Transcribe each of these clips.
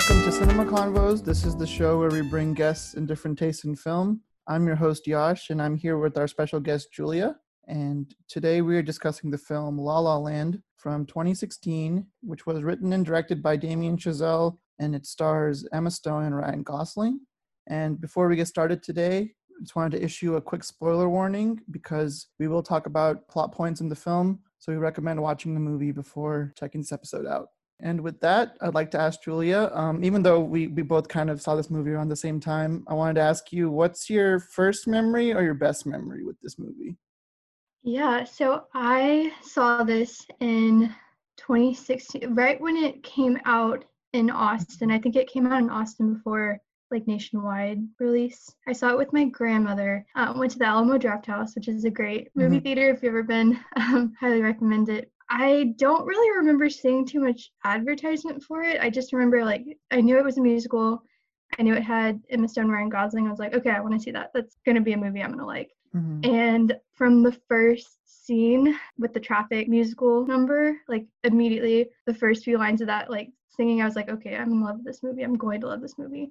Welcome to Cinema Convos. This is the show where we bring guests in different tastes in film. I'm your host, Yash, and I'm here with our special guest, Julia. And today we are discussing the film La La Land from 2016, which was written and directed by Damien Chazelle, and it stars Emma Stone and Ryan Gosling. And before we get started today, I just wanted to issue a quick spoiler warning because we will talk about plot points in the film. So we recommend watching the movie before checking this episode out. And with that, I'd like to ask Julia, um, even though we, we both kind of saw this movie around the same time, I wanted to ask you what's your first memory or your best memory with this movie? Yeah, so I saw this in 2016, right when it came out in Austin. I think it came out in Austin before like nationwide release. I saw it with my grandmother. Uh, went to the Alamo Drafthouse, which is a great movie Mhm. theater. If you've ever been, um, highly recommend it. I don't really remember seeing too much advertisement for it. I just remember like I knew it was a musical. I knew it had Emma Stone, Ryan Gosling. I was like, okay, I want to see that. That's gonna be a movie I'm gonna like. Mhm. And from the first scene with the traffic musical number, like immediately the first few lines of that, like singing, I was like, okay, I'm in love with this movie. I'm going to love this movie.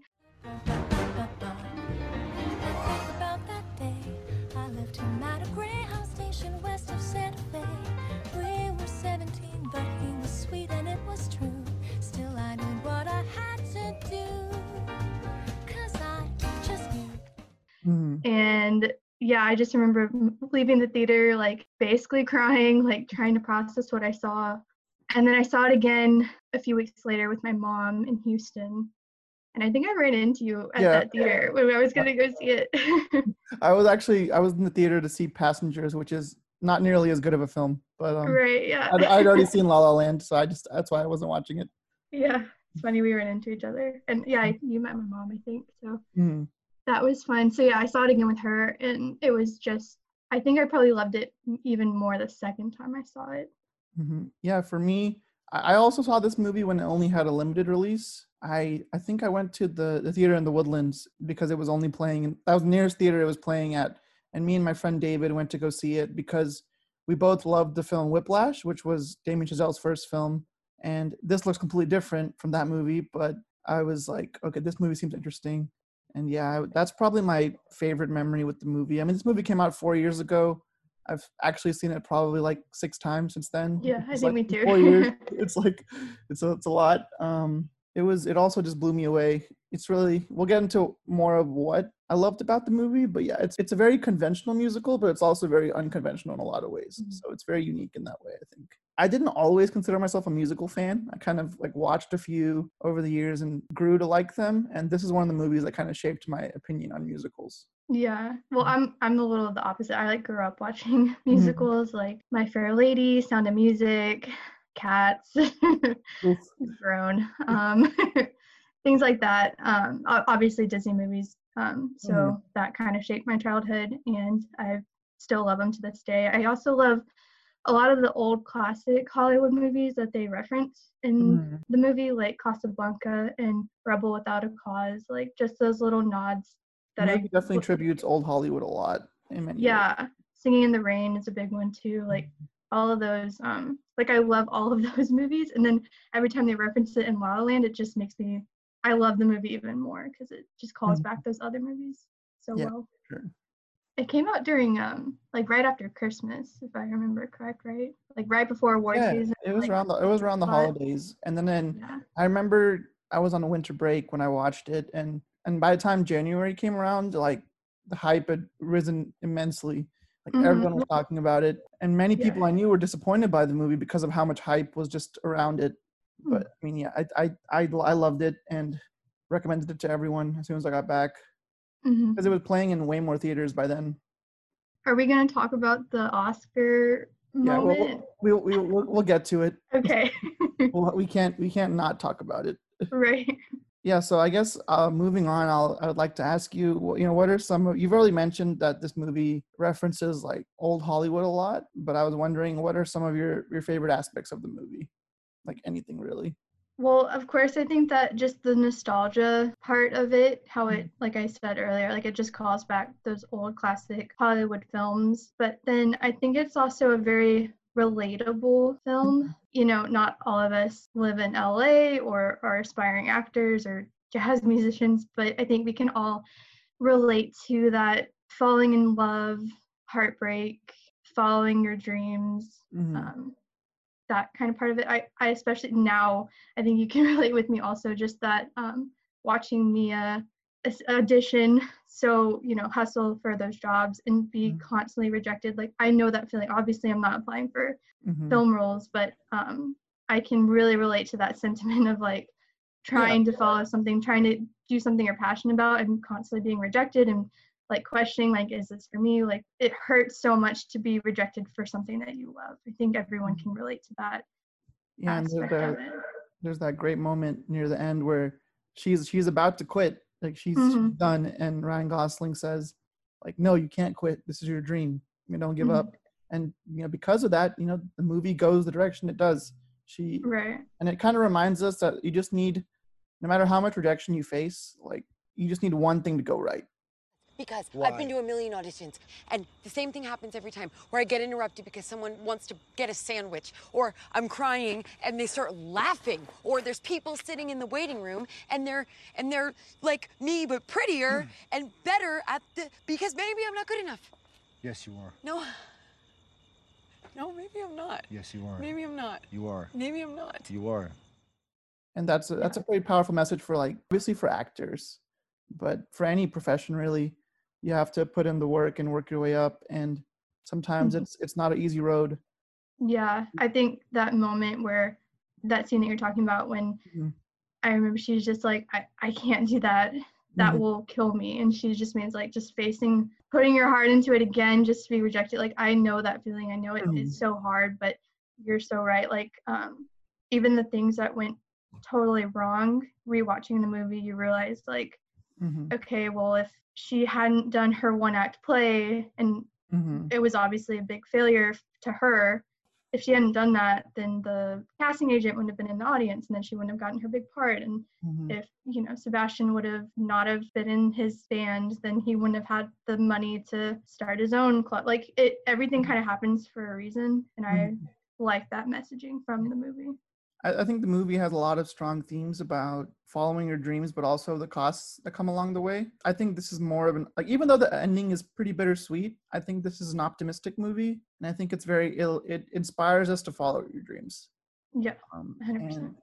Yeah, I just remember leaving the theater, like basically crying, like trying to process what I saw. And then I saw it again a few weeks later with my mom in Houston. And I think I ran into you at Yeah. that theater when I was going to go see it. I was actually I was in the theater to see Passengers, which is not nearly as good of a film, but um, right, yeah. I'd, I'd already seen La La Land, so I just that's why I wasn't watching it. Yeah, it's funny we ran into each other, and yeah, I, you met my mom, I think. So Mhm. That was fun. So yeah, I saw it again with her, and it was just. I think I probably loved it even more the second time I saw it. hmm Yeah, for me, I also saw this movie when it only had a limited release. I I think I went to the, the theater in the Woodlands because it was only playing. In, that was the nearest theater it was playing at, and me and my friend David went to go see it because we both loved the film Whiplash, which was Damien Chazelle's first film, and this looks completely different from that movie. But I was like, okay, this movie seems interesting, and yeah, that's probably my favorite memory with the movie. I mean, this movie came out four years ago. I've actually seen it probably like six times since then. Yeah, I think like me too. Four years. it's like it's a, it's a lot. Um, it was. It also just blew me away. It's really. We'll get into more of what I loved about the movie, but yeah, it's it's a very conventional musical, but it's also very unconventional in a lot of ways. Mhm. So it's very unique in that way. I think. I didn't always consider myself a musical fan. I kind of like watched a few over the years and grew to like them. And this is one of the movies that kind of shaped my opinion on musicals. yeah. Well, Mm-hmm. I'm I'm a little of the opposite. I like grew up watching musicals like My Fair Lady, Sound of Music, Cats. Grown um things like that um obviously disney movies um so Mhm. that kind of shaped my childhood and i still love them to this day i also love a lot of the old classic hollywood movies that they reference in Mhm. the movie like casablanca and rebel without a cause like just those little nods The that i movie definitely tributes old Hollywood a lot. In many ways. yeah singing in the rain is a big one too like all of those um like i love all of those movies and then every time they reference it in la La land it just makes me i love the movie even more because it just calls Mhm. back those other movies so Yeah, well sure. it came out during um like right after christmas if i remember correct right like right before award Yeah, season it was like, around the it was around the but- holidays, and then then yeah I remember I was on a winter break when I watched it, and and by the time January came around, like the hype had risen immensely. Like Mhm. everyone was talking about it, and many Yeah. people I knew were disappointed by the movie because of how much hype was just around it. Hmm. But I mean, yeah, I I I, I loved it and recommended it to everyone as soon as I got back because it was playing in way more theaters by then. are we going to talk about the oscar Yeah, moment we'll, we'll, we'll, we'll get to it. okay Well, we can't we can't not talk about it. right Yeah, so I guess uh, moving on, I'll I would like to ask you, you know, what are some of you've already mentioned that this movie references like old Hollywood a lot, but I was wondering what are some of your your favorite aspects of the movie, like anything really. Well, of course, I think that just the nostalgia part of it, how it, like I said earlier, like it just calls back those old classic Hollywood films. But then I think it's also a very relatable film. You know, not all of us live in LA or are aspiring actors or jazz musicians, but I think we can all relate to that falling in love, heartbreak, following your dreams, Mhm. um, that kind of part of it. I, I especially now, I think you can relate with me also, just that um, watching Mia audition, so, you know, hustle for those jobs and be Mhm. constantly rejected. Like, I know that feeling. Obviously, I'm not applying for Mhm. film roles, but um, I can really relate to that sentiment of like trying to follow something, trying to do something you're passionate about, and constantly being rejected and like questioning like, is this for me? Like, it hurts so much to be rejected for something that you love. I think everyone can relate to that Yeah, and there's that, there's that great moment near the end where she's she's about to quit, like she's, she's Mhm. done, and Ryan Gosling says, like, no, you can't quit. This is your dream. You don't give Mhm. up. And you know, because of that, you know, the movie goes the direction it does. She Right. and it kind of reminds us that you just need, no matter how much rejection you face, like you just need one thing to go right. Because I've been to a million auditions, and the same thing happens every time where I get interrupted because someone wants to get a sandwich, or I'm crying and they start laughing, or there's people sitting in the waiting room and they're and they're like me but prettier hmm. and better at the because maybe I'm not good enough. Yes, you are. No. No, maybe I'm not. Yes, you are. Maybe I'm not. You are. Maybe I'm not. You are. and that's a, that's a very powerful message for like obviously for actors but for any profession really you have to put in the work and work your way up and sometimes Mhm. it's it's not an easy road Yeah, I think that moment where that scene that you're talking about when Mhm. I remember she's just like, I, I can't do that. That Mhm. will kill me. And she just means like just facing, putting your heart into it again just to be rejected. Like I know that feeling. I know it, it's so hard, but you're so right. Like um even the things that went totally wrong, rewatching the movie, you realize like, Mhm, okay, well if she hadn't done her one act play and mhm, it was obviously a big failure to her. If she hadn't done that, then the casting agent wouldn't have been in the audience, and then she wouldn't have gotten her big part. And mhm. if you know Sebastian would have not have been in his band, then he wouldn't have had the money to start his own club. Like it, everything kind of happens for a reason, and I like that messaging from the movie. I, I think the movie has a lot of strong themes about following your dreams but also the costs that come along the way i think this is more of an like even though the ending is pretty bittersweet i think this is an optimistic movie and i think it's very ill it inspires us to follow your dreams Yeah, Um, 100%. and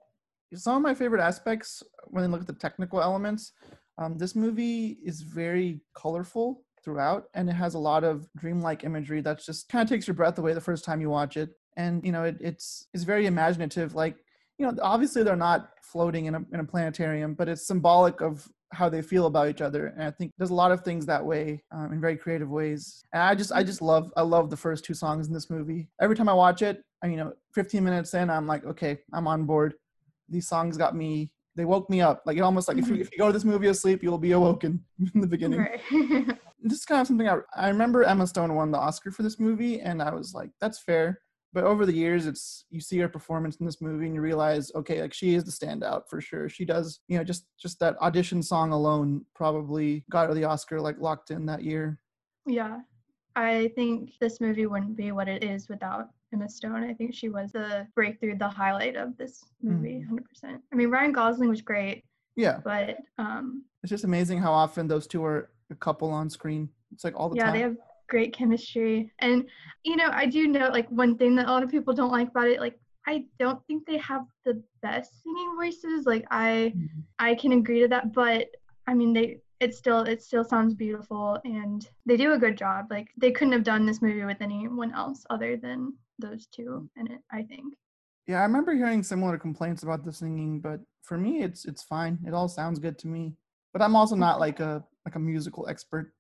some of my favorite aspects when I look at the technical elements, um, this movie is very colorful throughout, and it has a lot of dreamlike imagery that just kind of takes your breath away the first time you watch it. And you know, it, it's it's very imaginative. Like you know, obviously they're not floating in a in a planetarium, but it's symbolic of how they feel about each other. And I think there's a lot of things that way um, in very creative ways. And I just I just love I love the first two songs in this movie. Every time I watch it, I you know, 15 minutes in, I'm like, okay, I'm on board. These songs got me. They woke me up. Like it almost like if you if you go to this movie asleep, you'll be awoken in the beginning. right. This is kind of something I I remember Emma Stone won the Oscar for this movie, and I was like, that's fair. But over the years, it's you see her performance in this movie, and you realize, okay, like she is the standout for sure. She does, you know, just just that audition song alone probably got her the Oscar like locked in that year. Yeah, I think this movie wouldn't be what it is without Emma Stone. I think she was the breakthrough, the highlight of this movie, Mm-hmm. 100%. I mean, Ryan Gosling was great, Yeah, but um, it's just amazing how often those two are a couple on screen. It's like all the yeah, time. they have great chemistry. And, you know, I do know, like, one thing that a lot of people don't like about it, like, I don't think they have the best singing voices. Like, I, Mhm. I can agree to that, but I mean, they, it still, it still sounds beautiful and they do a good job. Like, they couldn't have done this movie with anyone else other than those two in it, I think. Yeah, I remember hearing similar complaints about the singing, but for me, it's it's fine. It all sounds good to me. But I'm also not like a like a musical expert.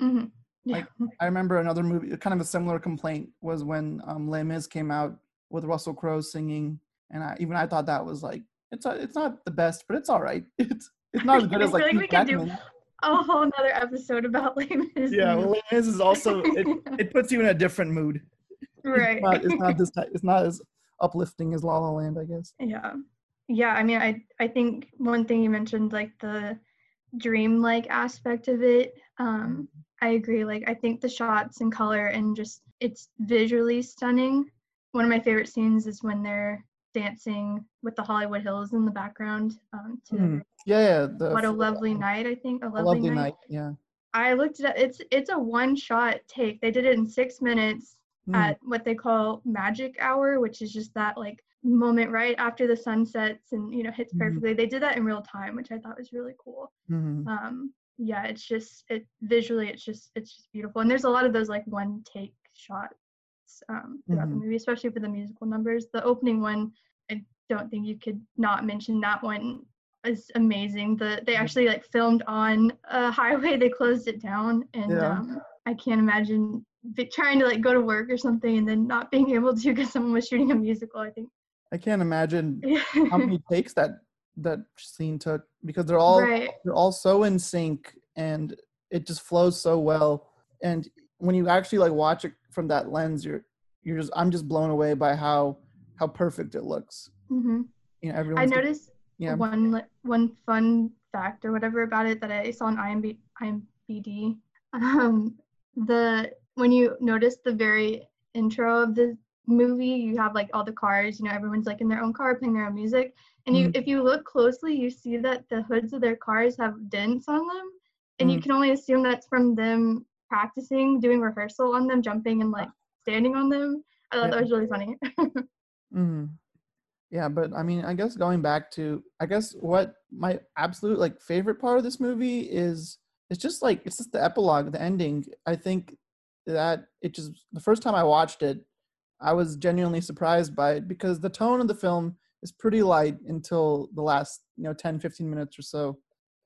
hmm Yeah. Like, I remember another movie, kind of a similar complaint was when um, Les Mis came out with Russell Crowe singing, and I, even I thought that was like it's a, it's not the best, but it's all right. It's it's not as good I as like feel like we can do Jackman. a whole nother episode about Les Mis. Yeah, well, Les Mis is also it, it puts you in a different mood. right. It's not, it's not this type, it's not as uplifting as La La Land, I guess. Yeah. Yeah, I mean I I think one thing you mentioned like the dreamlike aspect of it um I agree like I think the shots and color and just it's visually stunning one of my favorite scenes is when they're dancing with the Hollywood Hills in the background um, to Mhm. Yeah, yeah. The, What a Lovely Night, I think. A a Lovely, lovely night. night. Yeah. I looked it up. It's it's a one shot take. They did it in six minutes Mm. at what they call magic hour, which is just that like moment right after the sun sets and you know hits Mhm. perfectly. They did that in real time, which I thought was really cool. Mhm. Um, yeah, it's just it visually, it's just it's just beautiful. And there's a lot of those like one take shots um, throughout Mhm. the movie, especially for the musical numbers. The opening one, I don't think you could not mention that one is amazing. The they Mhm. actually like filmed on a highway. They closed it down, and Yeah. um, I can't imagine trying to like go to work or something and then not being able to because someone was shooting a musical. I think. I can't imagine how many takes that that scene took because they're all right. they're all so in sync and it just flows so well and when you actually like watch it from that lens you're you're just i'm just blown away by how how perfect it looks hmm you know everyone I noticed yeah one one fun fact or whatever about it that I saw on IMB, IMBD. Um, the when you notice the very intro of the movie, you have like all the cars. You know, everyone's like in their own car playing their own music. And you, Mhm. if you look closely, you see that the hoods of their cars have dents on them, and you Mhm. can only assume that's from them practicing, doing rehearsal on them, jumping and like standing on them. I thought Yeah. that was really funny. hmm Yeah, but I mean, I guess going back to, I guess what my absolute like favorite part of this movie is, it's just like it's just the epilogue, the ending. I think that it just the first time I watched it, I was genuinely surprised by it because the tone of the film is pretty light until the last you know 10 15 minutes or so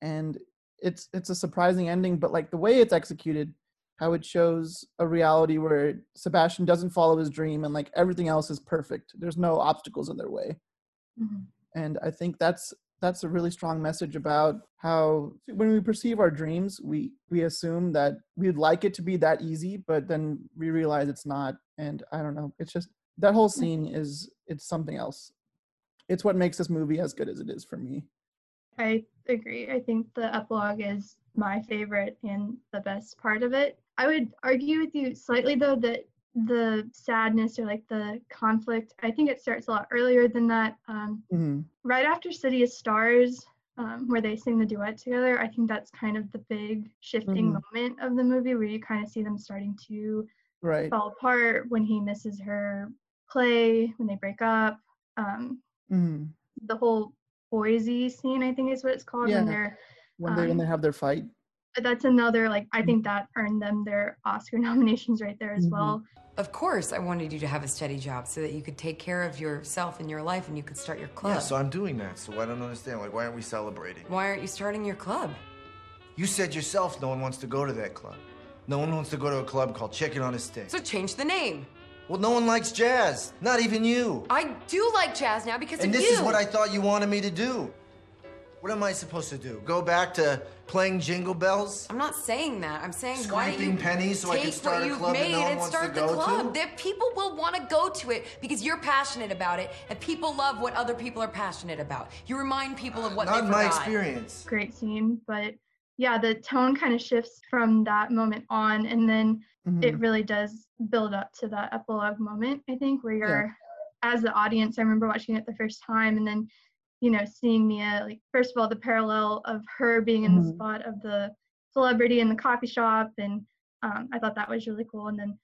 and it's it's a surprising ending but like the way it's executed how it shows a reality where Sebastian doesn't follow his dream and like everything else is perfect. There's no obstacles in their way. Mhm. And I think that's that's a really strong message about how when we perceive our dreams, we we assume that we'd like it to be that easy, but then we realize it's not. And I don't know. It's just that whole mm. scene is it's something else. It's what makes this movie as good as it is for me. I agree. I think the epilogue is my favorite and the best part of it. I would argue with you slightly though that the sadness or like the conflict, I think it starts a lot earlier than that. Um, hmm right after City of Stars, um, where they sing the duet together, I think that's kind of the big shifting Mhm. moment of the movie where you kind of see them starting to Right. fall apart when he misses her play, when they break up. Um, hmm the whole Boise scene, I think is what it's called, when they're When they when Um, they have their fight. That's another like I Mm. think that earned them their Oscar nominations right there as Mhm. well. Of course, I wanted you to have a steady job so that you could take care of yourself and your life and you could start your club. Yeah, so I'm doing that. So I don't understand. Like, why aren't we celebrating? Why aren't you starting your club? You said yourself no one wants to go to that club. No one wants to go to a club called Chicken on a Stick. So change the name. Well, no one likes jazz. Not even you. I do like jazz now because And of this you. is what I thought you wanted me to do. What am I supposed to do? Go back to playing jingle bells? I'm not saying that. I'm saying why don't Scraping you pennies so I take can start what a you've club that made no one and wants to start the go club. to? There, people will want to go to it because you're passionate about it, and people love what other people are passionate about. You remind people of what Not they my forgot. experience. Great scene, but yeah, the tone kind of shifts from that moment on, and then Mhm. it really does build up to that epilogue moment. I think where you're as the audience. I remember watching it the first time, and then you know seeing Mia like first of all the parallel of her being in the Mhm. spot of the celebrity in the coffee shop, and um, I thought that was really cool. And then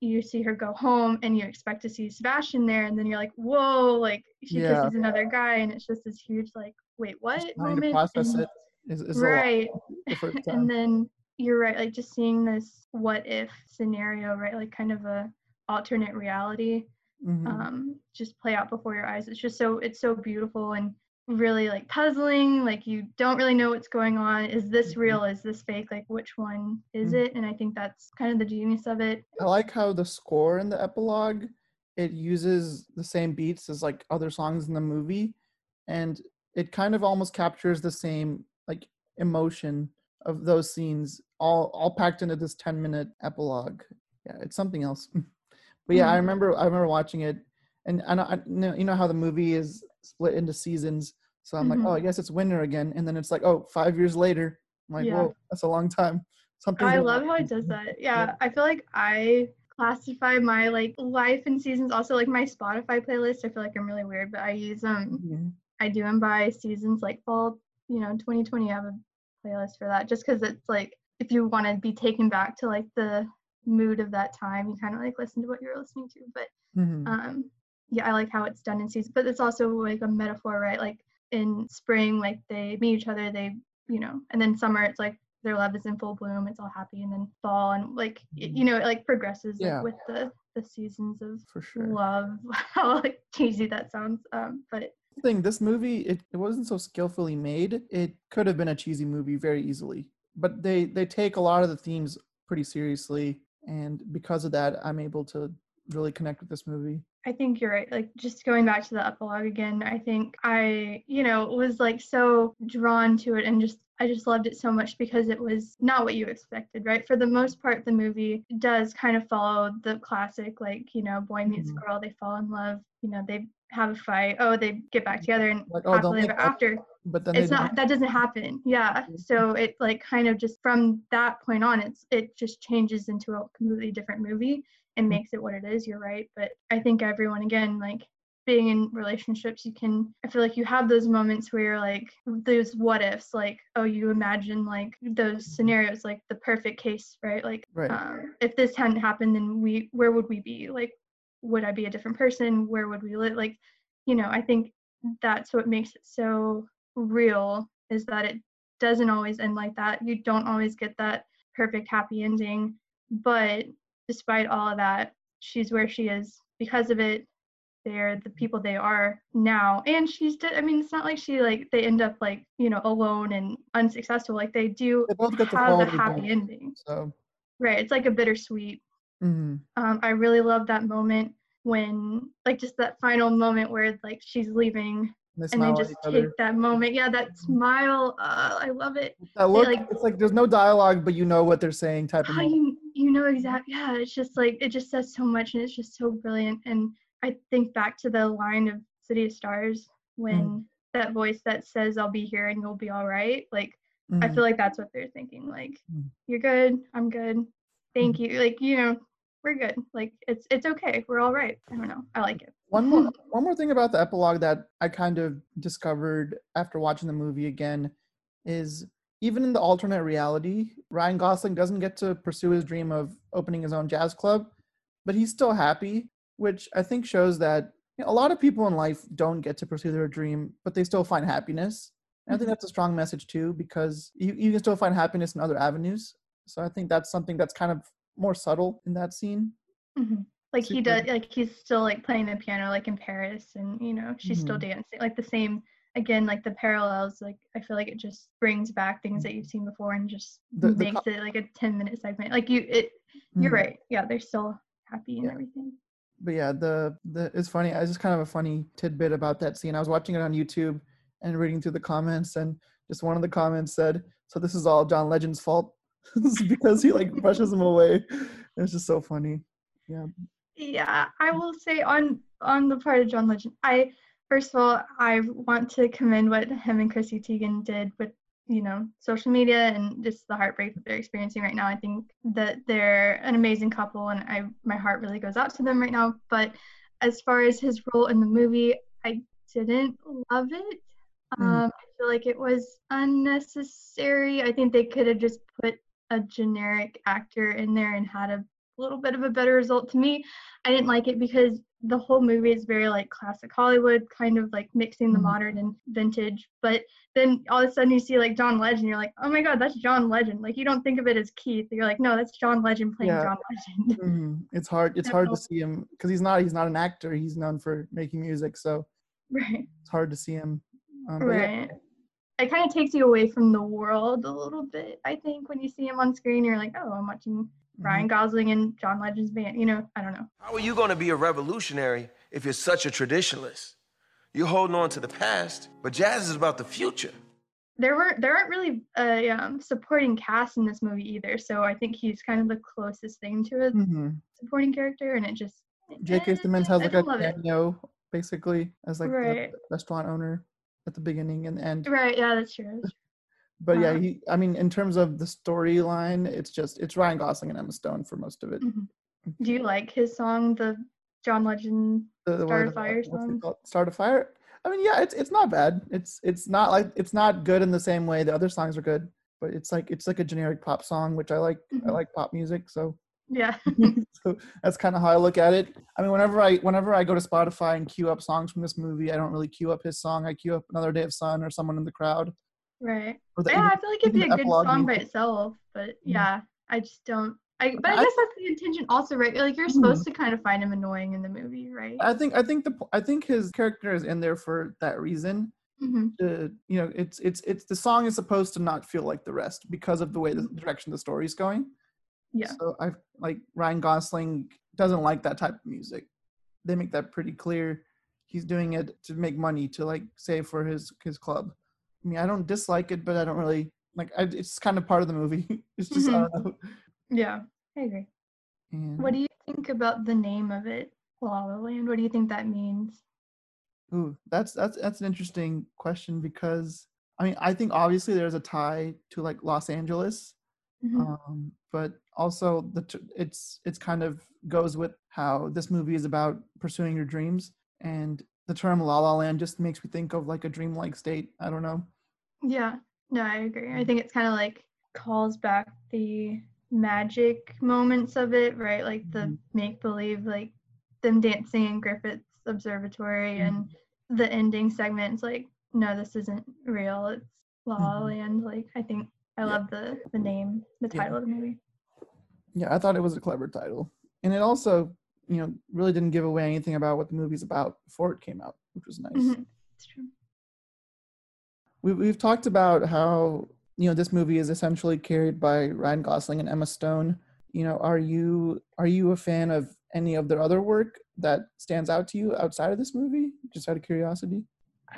you see her go home and you expect to see Sebastian there and then you're like, whoa, like she Yeah. kisses another guy and it's just this huge like, wait, what Trying to process And- it is, is right. the and then you're right, like just seeing this what if scenario, right? Like kind of a alternate reality Mhm. um just play out before your eyes. It's just so it's so beautiful and really like puzzling like you don't really know what's going on is this Mhm. real is this fake like which one is Mhm. it and i think that's kind of the genius of it I like how the score in the epilogue it uses the same beats as like other songs in the movie and it kind of almost captures the same like emotion of those scenes all all packed into this 10 minute epilogue yeah it's something else but yeah i Mhm. remember i remember watching it and and I, you know- you know how the movie is split into seasons so i'm Mhm. like oh i guess it's winter again and then it's like oh five years later i'm like Yeah. whoa that's a long time something i love how it does that yeah i feel like i classify my like life and seasons. Also, like my Spotify playlist. I feel like I'm really weird, but I use um Mhm. I do them by seasons, like fall. You know, 2020. I have a playlist for that, just because it's like if you want to be taken back to like the mood of that time, you kind of like listen to what you're listening to. But Mhm. um yeah i like how it's done in season but it's also like a metaphor right like in spring like they meet each other they you know and then summer it's like their love is in full bloom it's all happy and then fall and like you know it like progresses like, with the the seasons of For sure. love how like cheesy that sounds um but thing this movie it, it wasn't so skillfully made it could have been a cheesy movie very easily but they they take a lot of the themes pretty seriously and because of that i'm able to really connect with this movie I think you're right. Like just going back to the epilogue again, I think I, you know, was like so drawn to it and just I just loved it so much because it was not what you expected, right? For the most part, the movie does kind of follow the classic, like, you know, boy meets Mhm. girl, they fall in love, you know, they have a fight, oh, they get back together and Like, oh, happily ever up. But then it's not that doesn't happen. Yeah. Mhm. so it like kind of just from that point on it's it just changes into a completely different movie and Mhm. makes it what it is. You're right. But i think everyone again like being in relationships you can i feel like you have those moments where you're like those what ifs like oh you imagine like those scenarios like the perfect case right? Like Right. um, if this hadn't happened then we where would we be? Like would i be a different person? Where would we live like you know i think that's what makes it so real is that it doesn't always end like that. You don't always get that perfect happy ending. But despite all of that, she's where she is because of it. They're the people they are now. And she's, di- I mean, it's not like she, like, they end up, like, you know, alone and unsuccessful. Like, they do They both get have a happy ending. so Right. It's like a bittersweet mhm. um, I really love that moment when, like, just that final moment where, like, she's leaving they and they just take that moment. Yeah, that smile. Uh, I love it. that look like- it's like there's no dialogue but you know what they're saying type of Oh, you you know exactly. Yeah, it's just like it just says so much, and it's just so brilliant. And I think back to the line of City of Stars when that voice that says, "I'll be here and you'll be all right." Like I Mhm. feel like that's what they're thinking. Like Mhm. you're good. I'm good. Thank Mm-hmm. you. Like you know, we're good. Like it's it's okay. We're all right. I don't know. I like it. one more one more thing about the epilogue that I kind of discovered after watching the movie again is even in the alternate reality, Ryan Gosling doesn't get to pursue his dream of opening his own jazz club, but he's still happy, which I think shows that you know, a lot of people in life don't get to pursue their dream, but they still find happiness. And I think Mhm. that's a strong message too, because you, you can still find happiness in other avenues. So I think that's something that's kind of more subtle in that scene. hmm Like he does, like he's still like playing the piano, like in Paris, and you know she's still Mhm. dancing. Like the same, again, like the parallels. Like I feel like it just brings back things that you've seen before and just The- the makes co- it like a ten minute segment. Like you, it. You're Mhm. right. Yeah, they're still happy and Yeah. everything. but yeah, the the it's funny. It's just kind of a funny tidbit about that scene. I was watching it on YouTube and reading through the comments, and just one of the comments said, "So this is all John Legend's fault because he like brushes him away." It's just so funny. Yeah. Yeah, I will say on on the part of John Legend, I first of all I want to commend what him and Chrissy Teigen did with you know social media and just the heartbreak that they're experiencing right now. I think that they're an amazing couple, and I my heart really goes out to them right now. But as far as his role in the movie, I didn't love it. Mm. Um, I feel like it was unnecessary. I think they could have just put a generic actor in there and had a little bit of a better result to me. I didn't like it because the whole movie is very like classic Hollywood, kind of like mixing the Mhm. modern and vintage. But then all of a sudden you see like John Legend, you're like, oh my god, that's John Legend. Like you don't think of it as Keith. You're like, no, that's John Legend playing Yeah. John Legend. Mhm. It's hard. It's hard to see him because he's not. He's not an actor. He's known for making music, so right. it's hard to see him. Um, but yeah, Right. It kind of takes you away from the world a little bit, I think, when you see him on screen. You're like, oh, I'm watching mhm. Ryan Gosling and John Legend's band. You know, I don't know. How are you going to be a revolutionary if you're such a traditionalist? You're holding on to the past, but jazz is about the future. there were there aren't really a um, supporting cast in this movie either so i think he's kind of the closest thing to a Mhm. supporting character and it just J.K. eh, Simmons has like a don't love it. cameo, basically, as like Right. the restaurant owner at the beginning and end. right yeah that's true. But yeah, Uh-huh. he. I mean, in terms of the storyline, it's just it's Ryan Gosling and Emma Stone for most of it. Mhm. Do you like his song, the John Legend The, the Start a Fire song? Start a fire. I mean, yeah, it's it's not bad. It's it's not like it's not good in the same way the other songs are good, but it's like it's like a generic pop song, which I like. I Mhm. like pop music, so Yeah. so that's kind of how I look at it. I mean, whenever I whenever I go to Spotify and queue up songs from this movie, I don't really queue up his song. I queue up Another Day of Sun or someone in the crowd. right. The, Yeah, I feel like it'd be a good song by itself, but Mhm. yeah, I just don't. I, but I guess that's the intention also, right? Like you're Mhm. supposed to kind of find him annoying in the movie, right? I think I think the I think his character is in there for that reason. hmm To, you know, it's it's it's the song is supposed to not feel like the rest because of the way the direction the story is going. Yeah. So I've like Ryan Gosling doesn't like that type of music. They make that pretty clear. He's doing it to make money to like save for his his club. I mean, I don't dislike it, but I don't really like. I, it's kind of part of the movie. it's just know. Yeah, I agree. And, What do you think about the name of it, La La Land? What do you think that means? Ooh, that's that's that's an interesting question because I mean I think obviously there's a tie to like Los Angeles, Mhm. um, but also the t- it's it's kind of goes with how this movie is about pursuing your dreams and the term La La Land just makes me think of like a dreamlike state. I don't know. Yeah, no, I agree. I think it's kind of like calls back the magic moments of it, right? Like the Mhm. make believe, like them dancing in Griffith's Observatory and Mm-hmm. the ending segments. Like, no, this isn't real. It's La La Mhm. Land. Like, I think I Yeah. love the the name, the Yeah. title of the movie. Yeah, I thought it was a clever title, and it also you know really didn't give away anything about what the movie's about before it came out, which was nice. Mhm. It's true. we, we've talked about how you know this movie is essentially carried by Ryan Gosling and Emma Stone. You know, are you are you a fan of any of their other work that stands out to you outside of this movie? Just out of curiosity.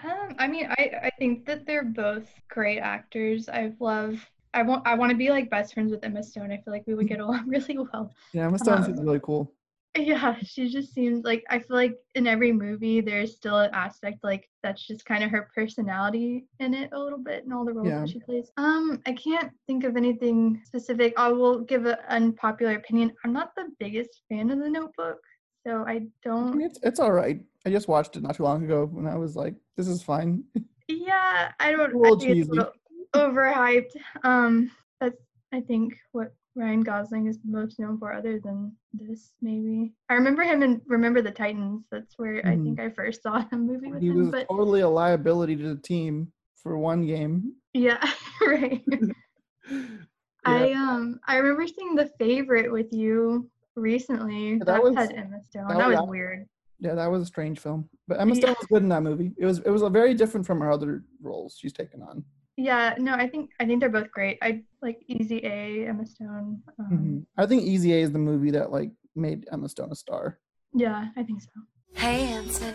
Um, I mean, I, I think that they're both great actors. I love. I want. I want to be like best friends with Emma Stone. I feel like we would get along really well. Yeah, Emma Stone Um, seems really cool. Yeah, she just seems like I feel like in every movie there's still an aspect like that's just kind of her personality in it a little bit in all the roles Yeah. that she plays. Um, I can't think of anything specific. I will give an unpopular opinion. I'm not the biggest fan of The Notebook, so I I mean, don't. it's it's all right. I just watched it not too long ago, and I was like, "This is fine." Yeah, I don't. A little think it's a cheesy. little overhyped. Um, that's I think what Ryan Gosling is most known for, other than this, maybe. I remember him in Remember the Titans. That's where I Mhm. think I first saw a movie with He him. was But totally a liability to the team for one game. yeah, right. I um I remember seeing The Favorite with you recently. Yeah, that that was- had Emma Stone. that That, was- was weird. Yeah, that was a strange film, but Emma Yeah. Stone was good in that movie. It was it was a very different from her other roles she's taken on. Yeah, no, I think I think they're both great. I like Easy A, Emma Stone. Um, Mhm. I think Easy A is the movie that like made Emma Stone a star. Yeah, I think so. Hey, Anson.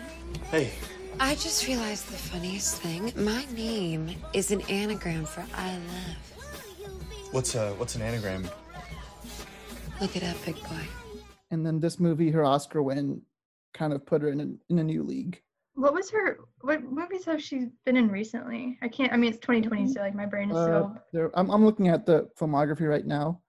Hey, I just realized the funniest thing. My name is an anagram for I love. what's uh what's an anagram? Look it up, big boy. And then this movie, her Oscar win, kind of put her in a, in a new league. What was her? What movies have she been in recently? I can't. I mean, it's 2020, so like my brain is Uh, so. there, I'm I'm looking at the filmography right now.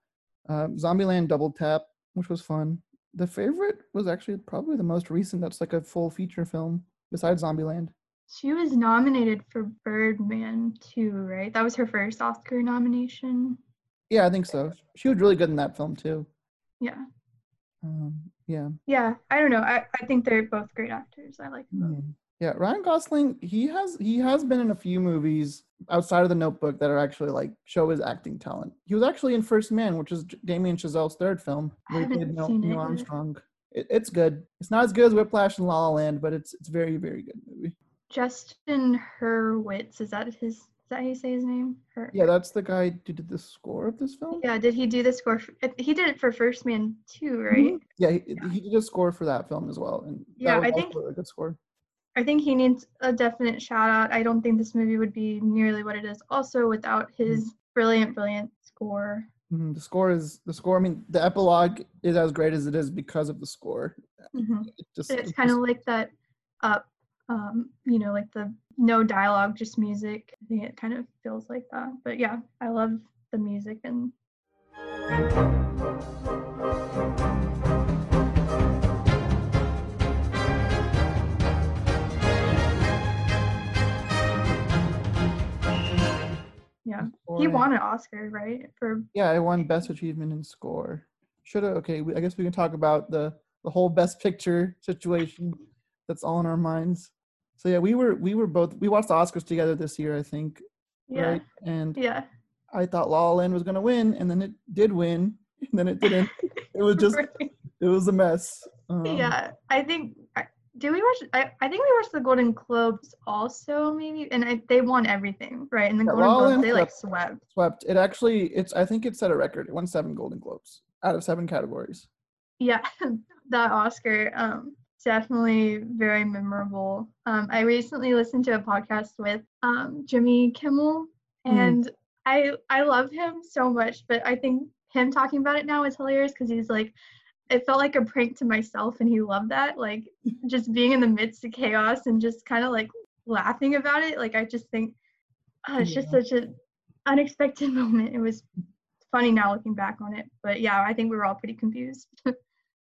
Um, Zombieland Double Tap, which was fun. The favorite was actually probably the most recent. That's like a full feature film besides Zombieland. She was nominated for Birdman too, right? That was her first Oscar nomination. Yeah, I think so. She was really good in that film too. Yeah, Um, yeah. yeah. I don't know. I, I think they're both great actors. I like them both. Mm. Yeah, Ryan Gosling, he has he has been in a few movies outside of the Notebook that are actually like show his acting talent. He was actually in First Man, which is Damien Chazelle's third film, I where he played Neil, Neil. Armstrong. It, it's good. It's not as good as Whiplash and La La Land, but it's it's very very good movie. Justin Hurwitz is that his? Is that how you say his name? Her. Yeah, that's the guy who did the score of this film. Yeah. Did he do the score? For, he did it for First Man too, right? Mhm. Yeah, he, he did a score for that film as well, and Yeah, I think- a good score. I think he needs a definite shout out. I don't think this movie would be nearly what it is also without his brilliant, brilliant score. Mhm, The score is the score. I mean, the epilogue is as great as it is because of the score. Mhm. It just, It's it kind of like that up, um, you know, like the no dialogue, just music. I think it kind of feels like that. But yeah, I love the music and. Yeah, he won an Oscar, right? For yeah, I won Best Achievement in Score. Should have okay. I guess we can talk about the the whole Best Picture situation that's all in our minds. So yeah, we were we were both we watched the Oscars together this year, I think, yeah, right? And yeah. I thought La La Land was gonna win, and then it did win, and then it didn't. it was just Right. it was a mess. Um, yeah, I think. Do we watch? I, I think we watched the Golden Globes also, maybe, and I, they won everything, right? And the Yeah, Golden La Globes, they like swept. swept. Swept. It actually, it's I think it set a record. It won seven Golden Globes out of seven categories. Yeah, that Oscar, um, definitely very memorable. Um, I recently listened to a podcast with um Jimmy Kimmel, Mm. and I I love him so much, but I think him talking about it now is hilarious because he's like, it felt like a prank to myself, and he loved that, like just being in the midst of chaos and just kind of like laughing about it. Like I just think, oh, it's just such an unexpected moment. It was funny now looking back on it, but yeah, I think we were all pretty confused.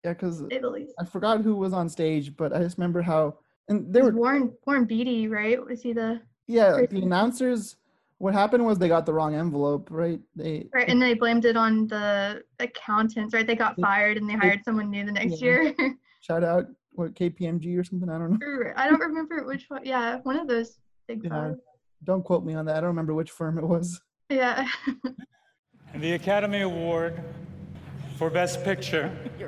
Yeah, because say the least. I forgot who was on stage, but I just remember how and they was were Warren Warren Beatty, right? Was he the yeah the announcers. What happened was they got the wrong envelope, right? They right? And they blamed it on the accountants, right? They got Yeah. fired and they hired someone new the next Yeah. year. shout out what KPMG or something. I don't know. I don't remember which one. Yeah, one of those big Yeah. five. Don't quote me on that. I don't remember which firm it was. Yeah. And the Academy Award for Best Picture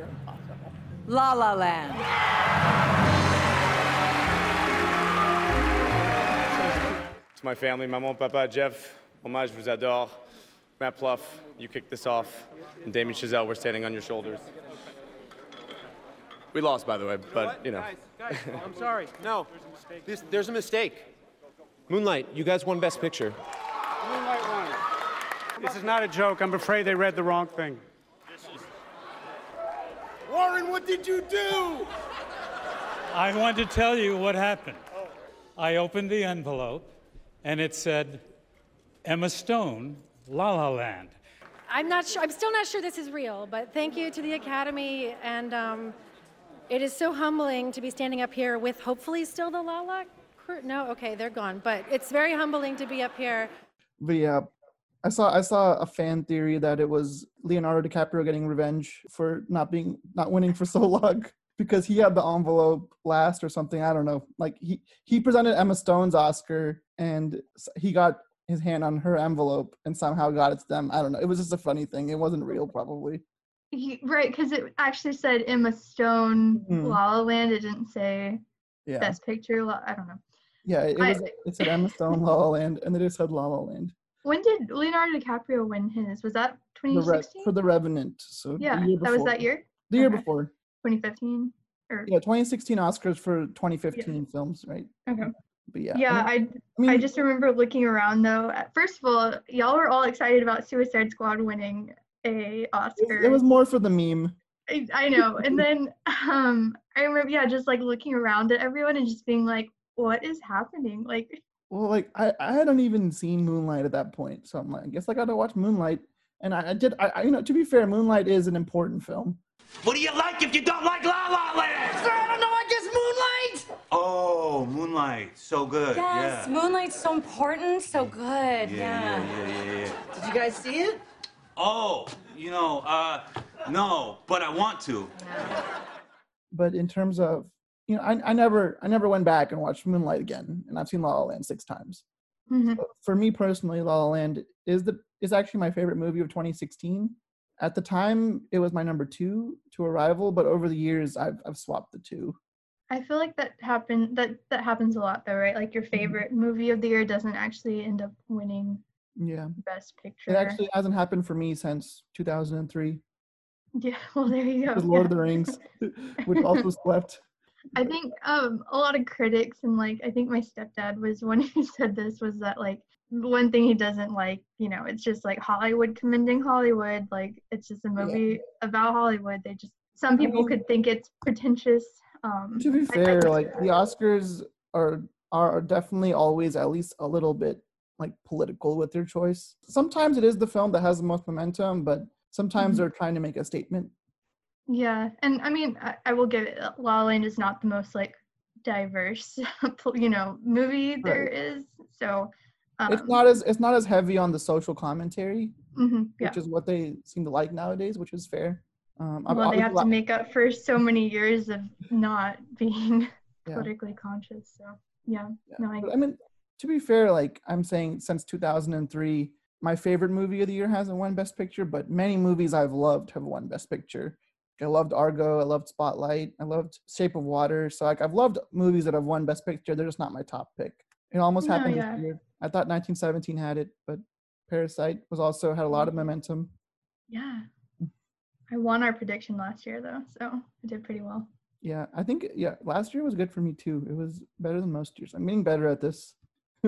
La La Land. To my family, maman, papa, Jeff, hommage, vous adore. Marc Platt, you kicked this off. And Damien Chazelle, we're standing on your shoulders. We lost, by the way, but, you know. Guys, I'm sorry. No, this, there's a mistake. Moonlight, you guys won Best Picture. Moonlight won. This is not a joke. I'm afraid they read the wrong thing. Warren, what did you do? I want to tell you what happened. I opened the envelope and it said Emma Stone, La La Land. I'm not sure. I'm still not sure this is real, but thank you to the Academy, and um, it is so humbling to be standing up here with hopefully still the La La crew. No, okay, they're gone, but it's very humbling to be up here. But yeah, I saw I saw a fan theory that it was Leonardo DiCaprio getting revenge for not being not winning for so long because he had the envelope last or something. I don't know. Like he he presented Emma Stone's Oscar and he got his hand on her envelope and somehow got it to them. I don't know. It was just a funny thing. It wasn't real, probably. He, right, because it actually said Emma Stone, Mhm. La La Land. It didn't say Yeah, Best Picture. La- I don't know. yeah. It, was. It said Emma Stone, La La Land, and then it said La La Land. When did Leonardo DiCaprio win his? Was that The Re- 2016? for the Revenant. So yeah, that was that year. The year Okay. before. 2015. Or Yeah, 2016 Oscars for 2015 films, right? okay. But yeah. Yeah, I mean- I I mean, I just remember looking around though. at- First of all, y'all were all excited about Suicide Squad winning a Oscar. it was more for the meme. I, I know. And then um I remember yeah, just like looking around at everyone and just being like, what is happening? Like Well, like I, I hadn't even seen Moonlight at that point, so I'm like, I guess I got to watch Moonlight. And I, I did. I, I, you know, to be fair, Moonlight is an important film. What do you like if you don't like La La Land? Sir, I don't know. I guess Moonlight. Oh, Moonlight, so good. Yes, yeah. Moonlight's so important, so good. Yeah, Yeah. yeah, yeah, yeah, yeah. Did you guys see it? Oh, you know, uh, no, but I want to. But in terms of, you know, I, I never, I never went back and watched Moonlight again, and I've seen La La Land six times. mhm. But for me personally, La La Land is the is actually my favorite movie of 2016. At the time, it was my number two to Arrival, but over the years, I've I've swapped the two. I feel like that happen that that happens a lot though, right? Like your favorite movie of the year doesn't actually end up winning Yeah, Best Picture. it actually hasn't happened for me since 2003 Yeah, well there you go. Lord of the Rings, which also swept. I think um a lot of critics and like I think my stepdad was one who said this was that like one thing he doesn't like, you know, it's just like Hollywood commending Hollywood, like it's just a movie about Hollywood. They just some people could think it's pretentious. Um To be I- I fair, disagree. like the Oscars are are definitely always at least a little bit like political with their choice. Sometimes it is the film that has the most momentum, but sometimes Mhm. they're trying to make a statement. Yeah, and I mean, I, I will give it. La La Land is not the most like diverse, you know, movie there Right. is. So, it's Um, not as it's not as heavy on the social commentary, mhm, yeah. which is what they seem to like nowadays, which is fair. Um, well, they have to make up for so many years of not being Yeah. politically conscious. So yeah, no, I, But I mean, to be fair, like I'm saying, since 2003, my favorite movie of the year hasn't won Best Picture, but many movies I've loved have won Best Picture. I loved Argo, I loved Spotlight, I loved Shape of Water. So like I've loved movies that have won Best Picture. They're just not my top pick. It almost No, happened yeah. this year. I thought 1917 had it, but Parasite was also had a lot of mm-hmm. momentum. yeah. Mm. I won our prediction last year though, so I did pretty well. Yeah, I think yeah, last year was good for me too. It was better than most years. I'm getting better at this.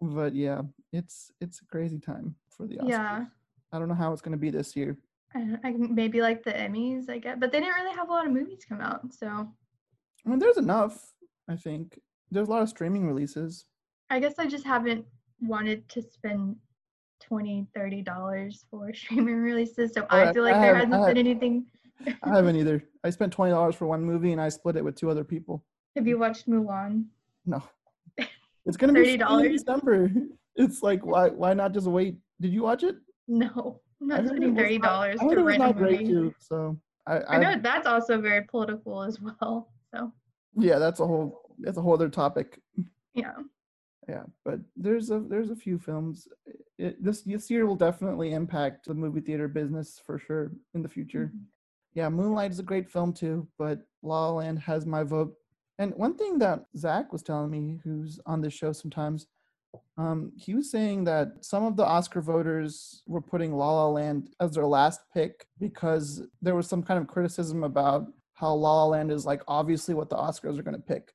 but yeah, it's it's a crazy time for the Oscars. Yeah. I don't know how it's going to be this year. I, don't- I maybe like the Emmys, I guess, but they didn't really have a lot of movies come out, so I mean, there's enough. I think there's a lot of streaming releases. I guess I just haven't wanted to spend 20 30 dollars for streaming releases so Oh, i feel like I there hasn't I been anything I haven't either. I spent twenty dollars for one movie and I split it with two other people. have you watched mulan No, it's gonna be free in $30? December. It's like why why not just wait? Did you watch it? no i'm not spending was 30 not- dollars I to rent a movie. So I i know that's also very political as well so yeah, that's a whole that's a whole other topic. yeah Yeah, but there's a there's a few films. It, this this year will definitely impact the movie theater business for sure in the future. Mm-hmm. Yeah, Moonlight is a great film too, but La La Land has my vote. And one thing that Zach was telling me, who's on this show sometimes, um, he was saying that some of the Oscar voters were putting La La Land as their last pick because there was some kind of criticism about how La La Land is like obviously what the Oscars are going to pick,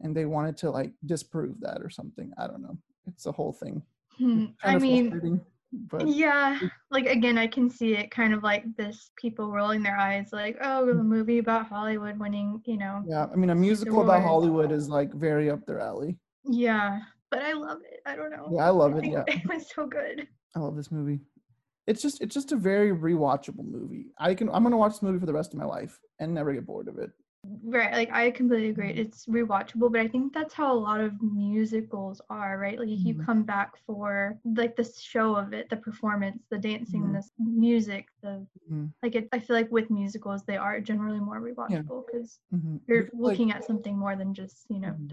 and they wanted to like disprove that or something. I don't know. It's a whole thing. Hmm, i mean but yeah like again i can see it kind of like this people rolling their eyes like oh a movie about hollywood winning you know yeah, I mean, a musical about. Hollywood is like very up their alley. yeah but i love it i don't know Yeah, I love it. Yeah, it was so good I love this movie. It's just it's just a very rewatchable movie. I can I'm gonna watch this movie for the rest of my life and never get bored of it. Right, like I completely agree. Mm-hmm. It's rewatchable, but I think that's how a lot of musicals are, right? Like you Mhm. come back for like the show of it, the performance, the dancing, Mhm. the music, the Mhm. like. It, I feel like with musicals, they are generally more rewatchable because Mhm. you're Because, like- looking at something more than just you know Mhm.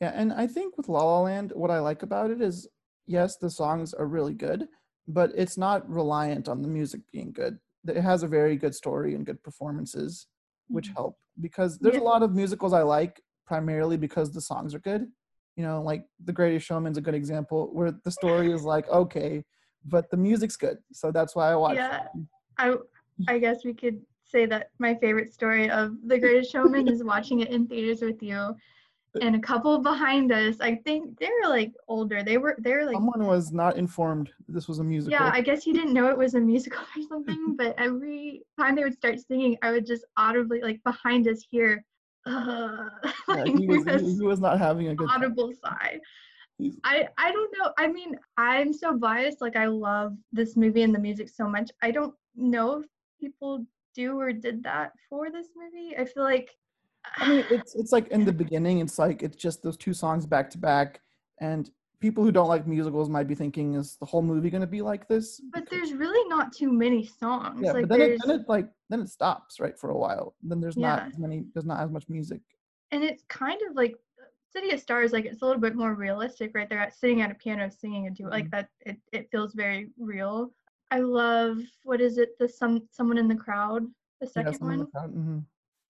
Yeah, and I think with La La Land, what I like about it is yes, the songs are really good, but it's not reliant on the music being good. It has a very good story and good performances, which mm-hmm. help because there's Yeah. a lot of musicals I like primarily because the songs are good. You know, like The Greatest Showman's a good example where the story is like okay, but the music's good, so that's why I watch. Yeah, I I guess we could say that my favorite story of The Greatest Showman is watching it in theaters with you. And a couple behind us, I think they're like older. They were they were like Someone was not informed this was a musical. Yeah, I guess he didn't know it was a musical or something, but every time they would start singing, I would just audibly, like behind us, hear, uh, Yeah, like, he was he, he was not having a good time. audible sigh. I, I don't know. I mean, I'm so biased. Like, I love this movie and the music so much. I don't know if people do or did that for this movie. I feel like, I mean, it's it's like in the beginning, it's like it's just those two songs back to back, and people who don't like musicals might be thinking, is the whole movie going to be like this? but there's really not too many songs. Yeah, like, but then it, then it like then it stops right for a while. Then there's not as many. There's not as much music. and it's kind of like City of Stars, like it's a little bit more realistic, right? They're at, sitting at a piano singing a duet, like that. It, it feels very real. I love what is it? The some someone in the crowd, the Yeah, second in one. the crowd, mhm.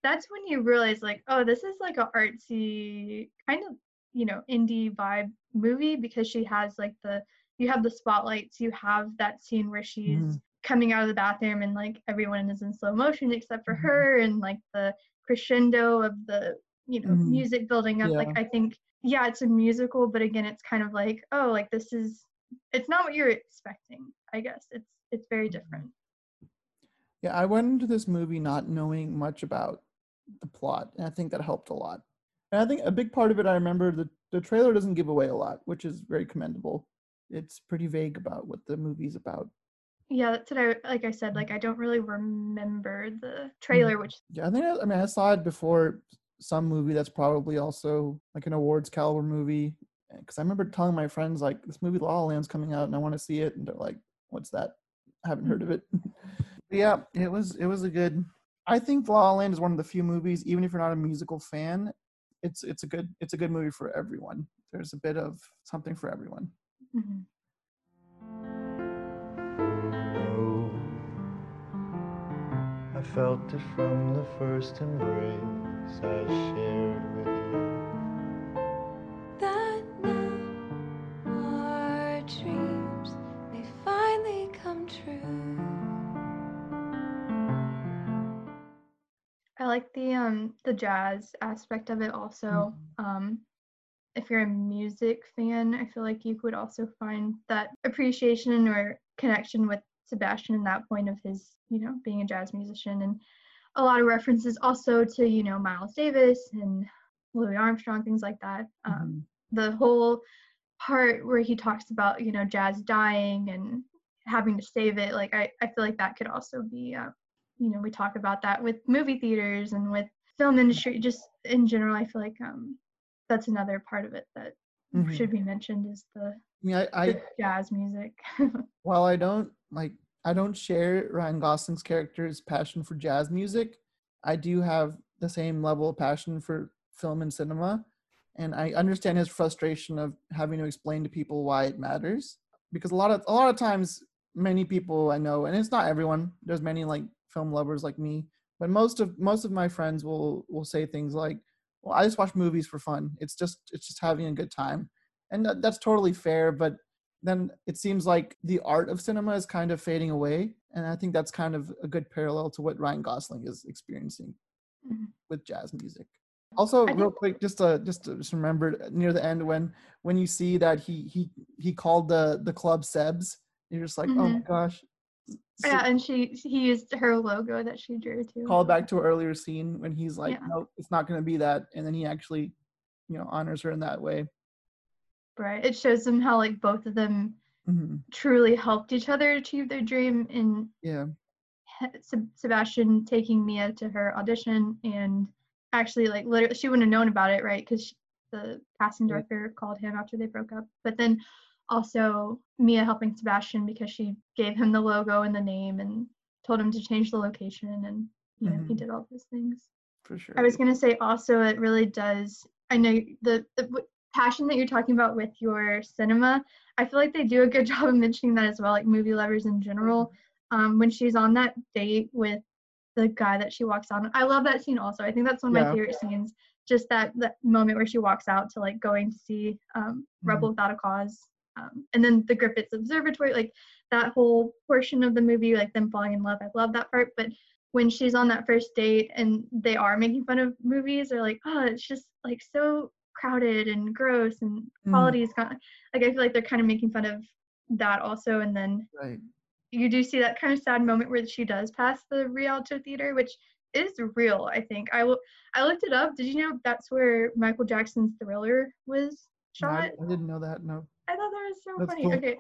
That's when you realize, like, oh, this is like a artsy kind of you know indie vibe movie because she has like the you have the spotlights, you have that scene where she's Mhm. coming out of the bathroom and like everyone is in slow motion except for Mhm. her and like the crescendo of the you know Mhm. music building up like i think yeah it's a musical but again it's kind of like oh like this is it's not what you're expecting i guess it's it's very Mm-hmm. different Yeah, I went into this movie not knowing much about the plot, and I think that helped a lot. And I think a big part of it, I remember the the trailer doesn't give away a lot, which is very commendable. It's pretty vague about what the movie's about. yeah that's what i like i said like i don't really remember the Mm-hmm. trailer which Yeah, I think I, I mean I saw it before some movie that's probably also like an awards caliber movie because I remember telling my friends like this movie La La Land's coming out and I want to see it, and they're like, "What's that? I haven't heard of it." But yeah, it was it was a good. I think La La Land is one of the few movies, even if you're not a musical fan, it's it's a good it's a good movie for everyone. There's a bit of something for everyone. Mhm. Oh, I felt it from the first embrace I shared with like the um the jazz aspect of it also. Um if you're a music fan, I feel like you could also find that appreciation or connection with Sebastian in that point of his, you know, being a jazz musician and a lot of references also to, you know, Miles Davis and Louis Armstrong, things like that. Um, the whole part where he talks about, you know, jazz dying and having to save it, like I, I feel like that could also be uh, you know, we talk about that with movie theaters and with film industry, just in general, I feel like um that's another part of it that Mhm. should be mentioned is the, I mean, I, the jazz music. while I don't like I don't share Ryan Gosling's character's passion for jazz music, I do have the same level of passion for film and cinema. And I understand his frustration of having to explain to people why it matters. Because a lot of a lot of times many people I know, and it's not everyone, there's many like film lovers like me, but most of most of my friends will will say things like, Well, I just watch movies for fun. It's just it's just having a good time. And that, that's totally fair, but then it seems like the art of cinema is kind of fading away and i think that's kind of a good parallel to what ryan gosling is experiencing Mhm. with jazz music also real quick just to just to just remember near the end when when you see that he he he called the the club sebs you're just like oh my Mhm. Gosh yeah, and she he used her logo that she drew too. call back to an earlier scene when he's like Yeah. no it's not going to be that and then he actually you know honors her in that way Right. It shows them how like both of them Mhm. truly helped each other achieve their dream in yeah Seb- Sebastian taking Mia to her audition and actually like literally she wouldn't have known about it right because the casting Right. director called him after they broke up but then also Mia helping Sebastian because she gave him the logo and the name and told him to change the location and you know he Mhm. did all those things for sure I was gonna say also it really does. I know the the passion that you're talking about with your cinema. I feel like they do a good job of mentioning that as well, like movie lovers in general. Um, when she's on that date with the guy that she walks on, I love that scene also. I think that's one of my favorite scenes. Just that that moment where she walks out to like going to see um, Rebel Without a Cause, um, and then the Griffiths Observatory, like that whole portion of the movie, like them falling in love. I love that part, but when she's on that first date and they are making fun of movies they're like oh it's just like so crowded and gross and Mhm. quality is gone. Like i feel like they're kind of making fun of that also. And then right. you do see that kind of sad moment where she does pass the rialto theater which is real i think. I will i looked it up. Did you know that's where michael jackson's thriller was No, shot? I, I didn't know that no I thought that was so That's funny. cool. Okay.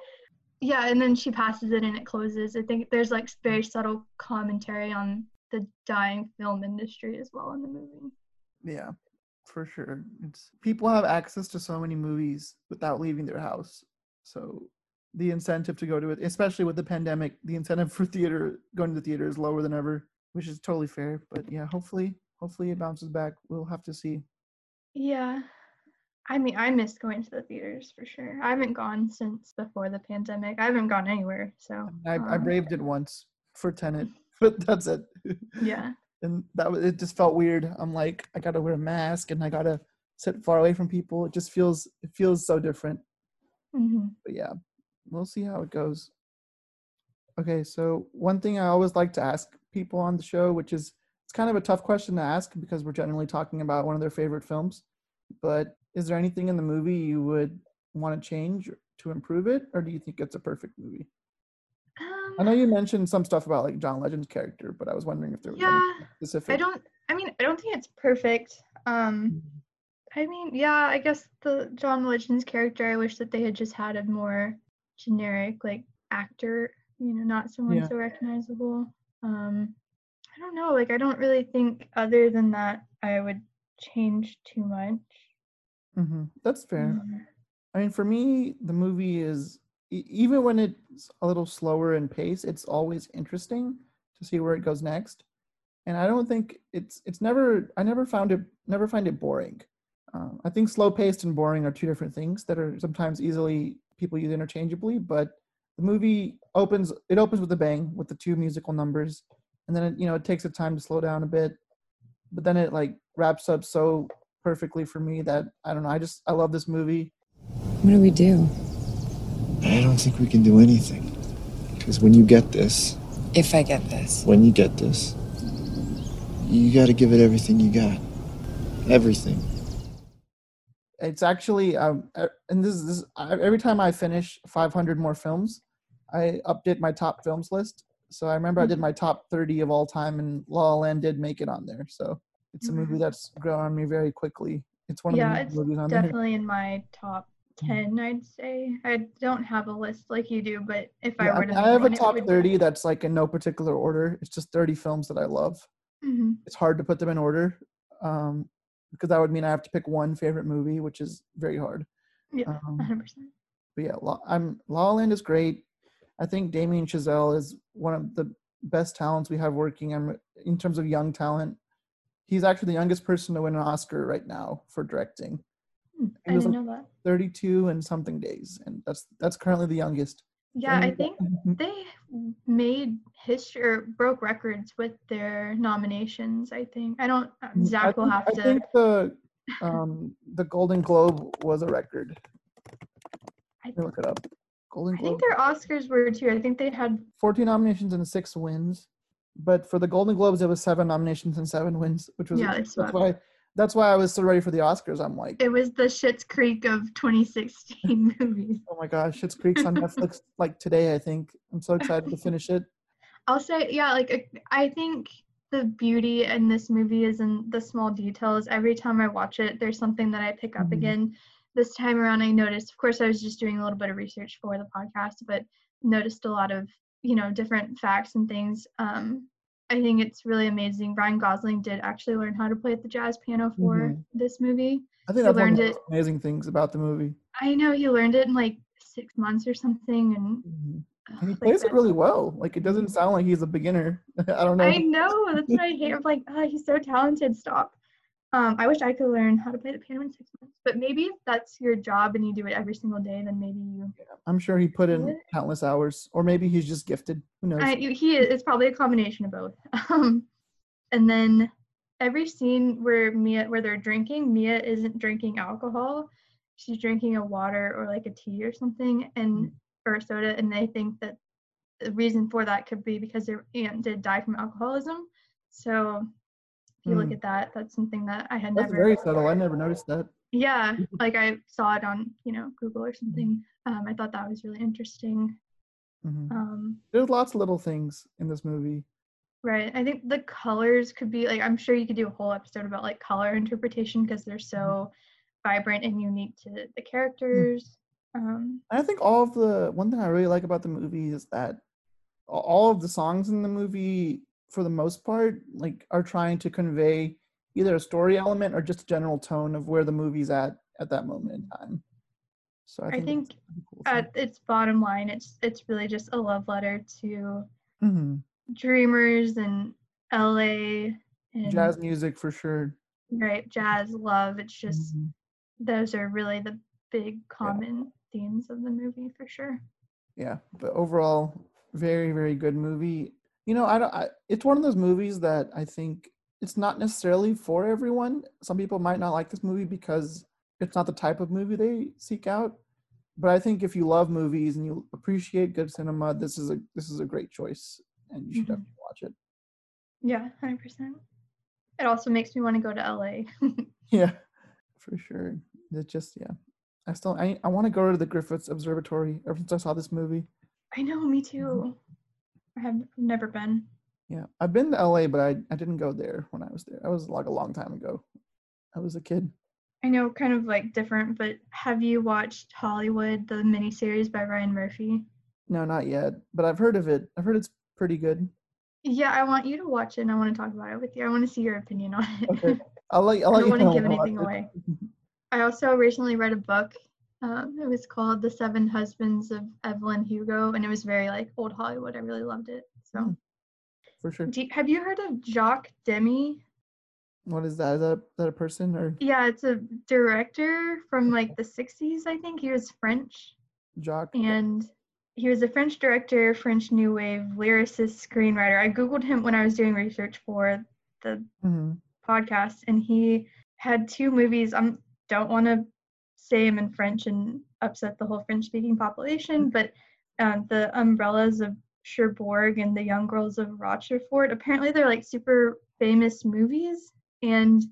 Yeah, and then she passes it and it closes. I think there's like very subtle commentary on the dying film industry as well in the movie. Yeah, for sure. It's people have access to so many movies without leaving their house. So the incentive to go to it, especially with the pandemic, the incentive for theater going to the theater is lower than ever, which is totally fair. But yeah, hopefully, hopefully it bounces back. We'll have to see. Yeah. I mean, I missed going to the theaters for sure. I haven't gone since before the pandemic. I haven't gone anywhere. So, I, I um, braved it once for Tenet, but that's it. yeah. and that was it. Just felt weird. I'm like, I gotta wear a mask and I gotta sit far away from people. It just feels it feels so different. hmm but yeah, we'll see how it goes. Okay, so one thing I always like to ask people on the show, which is it's kind of a tough question to ask because we're generally talking about one of their favorite films, but is there anything in the movie you would want to change to improve it, or do you think it's a perfect movie? I know you mentioned some stuff about like John Legend's character, but I was wondering if there was Yeah. specific. I don't I mean, I don't think it's perfect. Um I mean, yeah, I guess the John Legend's character, I wish that they had just had a more generic like actor, you know, not someone Yeah. so recognizable. Um I don't know, like I don't really think other than that I would change too much. Hmm That's fair. Mm. I mean, for me, the movie is even when it's a little slower in pace, it's always interesting to see where it goes next. And I don't think it's it's never I never found it never find it boring. Um, I think slow paced and boring are two different things that are sometimes easily people use interchangeably. But the movie opens it opens with a bang with the two musical numbers, and then it, you know it takes a time to slow down a bit, but then it like wraps up so perfectly for me that I don't know I just I love this movie. What do we do? I don't think we can do anything. Because when you get this, If I get this. when you get this, you got to give it everything you got. Everything. it's actually um and this is every time i finish 500 more films i update my top films list so i remember i did my top 30 of all time and la La land did make it on there so it's a movie that's grown on me very quickly it's one of yeah, the it's movies on there definitely in my top ten. I'd say I don't have a list like you do, but if Yeah, I were to, I, have a top would- 30 that's like in no particular order it's just 30 films that i love Mhm. it's hard to put them in order um because that would mean i have to pick one favorite movie which is very hard Yeah, Um, 100%. but yeah, La- I'm La La Land is great. I think Damien Chazelle is one of the best talents we have working on in terms of young talent. He's actually the youngest person to win an Oscar right now for directing. Hmm, I didn't like know that. 32 and something days, and that's that's currently the youngest. Yeah, I think they made history or broke records with their nominations. I think I don't. uh, Mm, I Zach will think- have to. I think the um the Golden Globe was a record. Let me look it up. Golden I think Globe. their Oscars were too. I think they had 14 nominations and six wins. But for the Golden Globes, it was seven nominations and seven wins, which was Yeah, that's why that's why I was so ready for the Oscars. I'm like, it was the Schitt's Creek of 2016 movies. oh my gosh, Schitt's Creek's on Netflix like today. I think I'm so excited to finish it. I'll say, yeah, like uh, I think the beauty in this movie is in the small details. Every time I watch it, there's something that I pick up Mhm. again. This time around, I noticed, of course, I was just doing a little bit of research for the podcast, but noticed a lot of, you know, different facts and things. Um, I think it's really amazing. Ryan Gosling did actually learn how to play the jazz piano for Mhm. this movie. I think he that's one of learned the it. amazing things about the movie. I know he learned it in like six months or something, and And he like plays it really well. Like it doesn't sound like he's a beginner. I don't know. I know. That's what I hate. I'm like, oh, he's so talented. Stop. Um, I wish I could learn how to play the piano in six months. But maybe if that's your job and you do it every single day, then maybe you. I'm sure he put in countless hours, or maybe he's just gifted. Who knows? I, he is. It's probably a combination of both. Um, and then every scene where Mia, where they're drinking, Mia isn't drinking alcohol. She's drinking a water or like a tea or something, and or a soda. And they think that the reason for that could be because their aunt did die from alcoholism. So if you look Hmm. at that, that's something that I had That's never. very subtle. I never noticed that. Yeah, like I saw it on you know Google or something. Um, I thought that was really interesting. Mhm. Um, There's lots of little things in this movie. Right. I think the colors could be like I'm sure you could do a whole episode about like color interpretation because they're so vibrant and unique to the characters. Um I think all of the one thing I really like about the movie is that all of the songs in the movie, for the most part, like are trying to convey either a story element or just a general tone of where the movie's at at that moment in time. So I I think, think at its bottom line it's it's really just a love letter to Mhm. dreamers and LA and jazz music for sure. right jazz love. It's just Mhm. those are really the big common themes of the movie for sure. Yeah, but overall, very very good movie. You know, I don't. I, it's one of those movies that I think it's not necessarily for everyone. Some people might not like this movie because it's not the type of movie they seek out. But I think if you love movies and you appreciate good cinema, this is a this is a great choice, and you should Mhm. definitely watch it. Yeah, hundred percent. It also makes me want to go to LA. Yeah, for sure. It just yeah. I still I I want to go to the Griffiths Observatory ever since I saw this movie. I know, me Mm-hmm. too. I have never been. Yeah, I've been to LA, but I, I didn't go there when I was there. I was like a long time ago. I was a kid. I know, kind of like different, but have you watched Hollywood, the miniseries by Ryan Murphy? No, not yet, but I've heard of it. I've heard it's pretty good. Yeah, I want you to watch it and I want to talk about it with you. I want to see your opinion on it. Okay, I'll let I'll I don't you want to give anything away. I also recently read a book Um, it was called The Seven Husbands of Evelyn Hugo, and it was very like old Hollywood. I really loved it. So, For sure. You- have you heard of Jacques Demy? What is that? Is that, that a person or Yeah, it's a director from like the 60s, I think. He was French. Jacques? And he was a French director, French New Wave lyricist, screenwriter. I Googled him when I was doing research for the Mhm. podcast, and he had two movies. I don't want to them in French and upset the whole French speaking population, mm-hmm. but um, The Umbrellas of Cherbourg and The Young Girls of Rochefort, apparently they're like super famous movies. And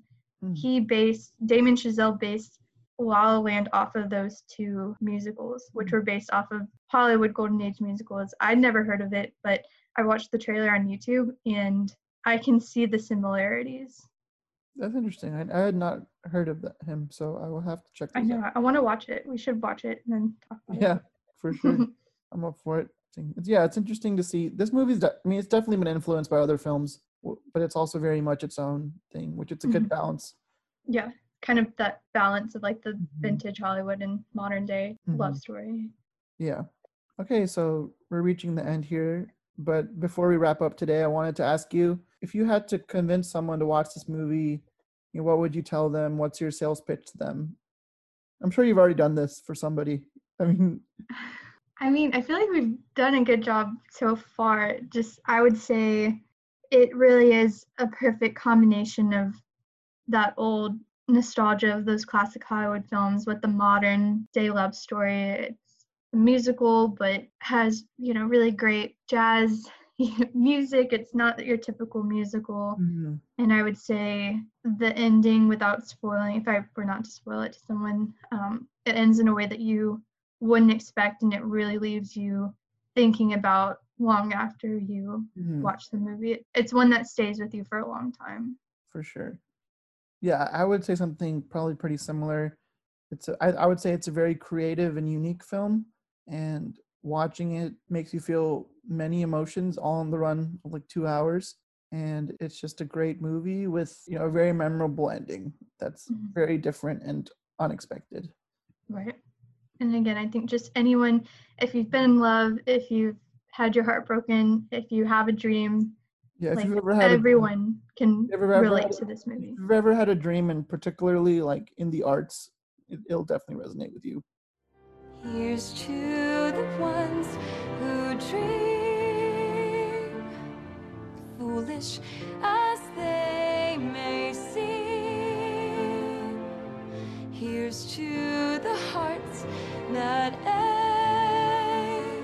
mm. he based, Damien Chazelle based La La Land off of those two musicals, which mm. were based off of Hollywood Golden Age musicals. I'd never heard of it, but I watched the trailer on YouTube and I can see the similarities. That's interesting. I, I had not heard of that, him, so I will have to check. I know. I want to watch it. We should watch it and then talk about Yeah, it. for sure. I'm up for it. It's- Yeah, it's interesting to see. This movie's, de- I mean, it's definitely been influenced by other films, but it's also very much its own thing, which it's a good Mhm. balance. Yeah, kind of that balance of like the Mm-hmm. vintage Hollywood and modern day love Mhm. story. Yeah. Okay, so we're reaching the end here. But before we wrap up today, I wanted to ask you if you had to convince someone to watch this movie, you know, what would you tell them? What's your sales pitch to them? I'm sure you've already done this for somebody. I mean, I mean, I feel like we've done a good job so far. Just, I would say it really is a perfect combination of that old nostalgia of those classic Hollywood films with the modern day love story. It's a musical, but has, you know, really great jazz music. It's not your typical musical. mhm. And I would say the ending, without spoiling, if I were not to spoil it to someone, um, it ends in a way that you wouldn't expect, and it really leaves you thinking about long after you Mhm. watch the movie. It's one that stays with you for a long time. for sure. Yeah, I would say something probably pretty similar. It's a, I, I would say it's a very creative and unique film, and watching it makes you feel many emotions all in the run of like two hours. And it's just a great movie with you know a very memorable ending that's mm-hmm. very different and unexpected. Right. And again, I think just anyone, if you've been in love, if you've had your heart broken, if you have a dream, Yeah, if like you've ever had a- everyone can Ever ever relate had- to this movie. If you've ever had a dream, and particularly like in the arts, it, it'll definitely resonate with you. Here's to the ones who dream, foolish as they may seem. Here's to the hearts that ache.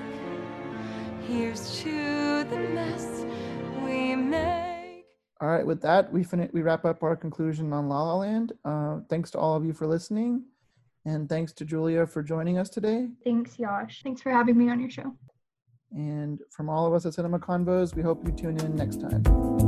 Here's to the mess we make. All right, with that, we fin- we wrap up our conclusion on La La Land. Uh, thanks to all of you for listening, and thanks to Julia for joining us today. Thanks, Yash. Thanks for having me on your show. And from all of us at Cinema Convos, we hope you tune in next time.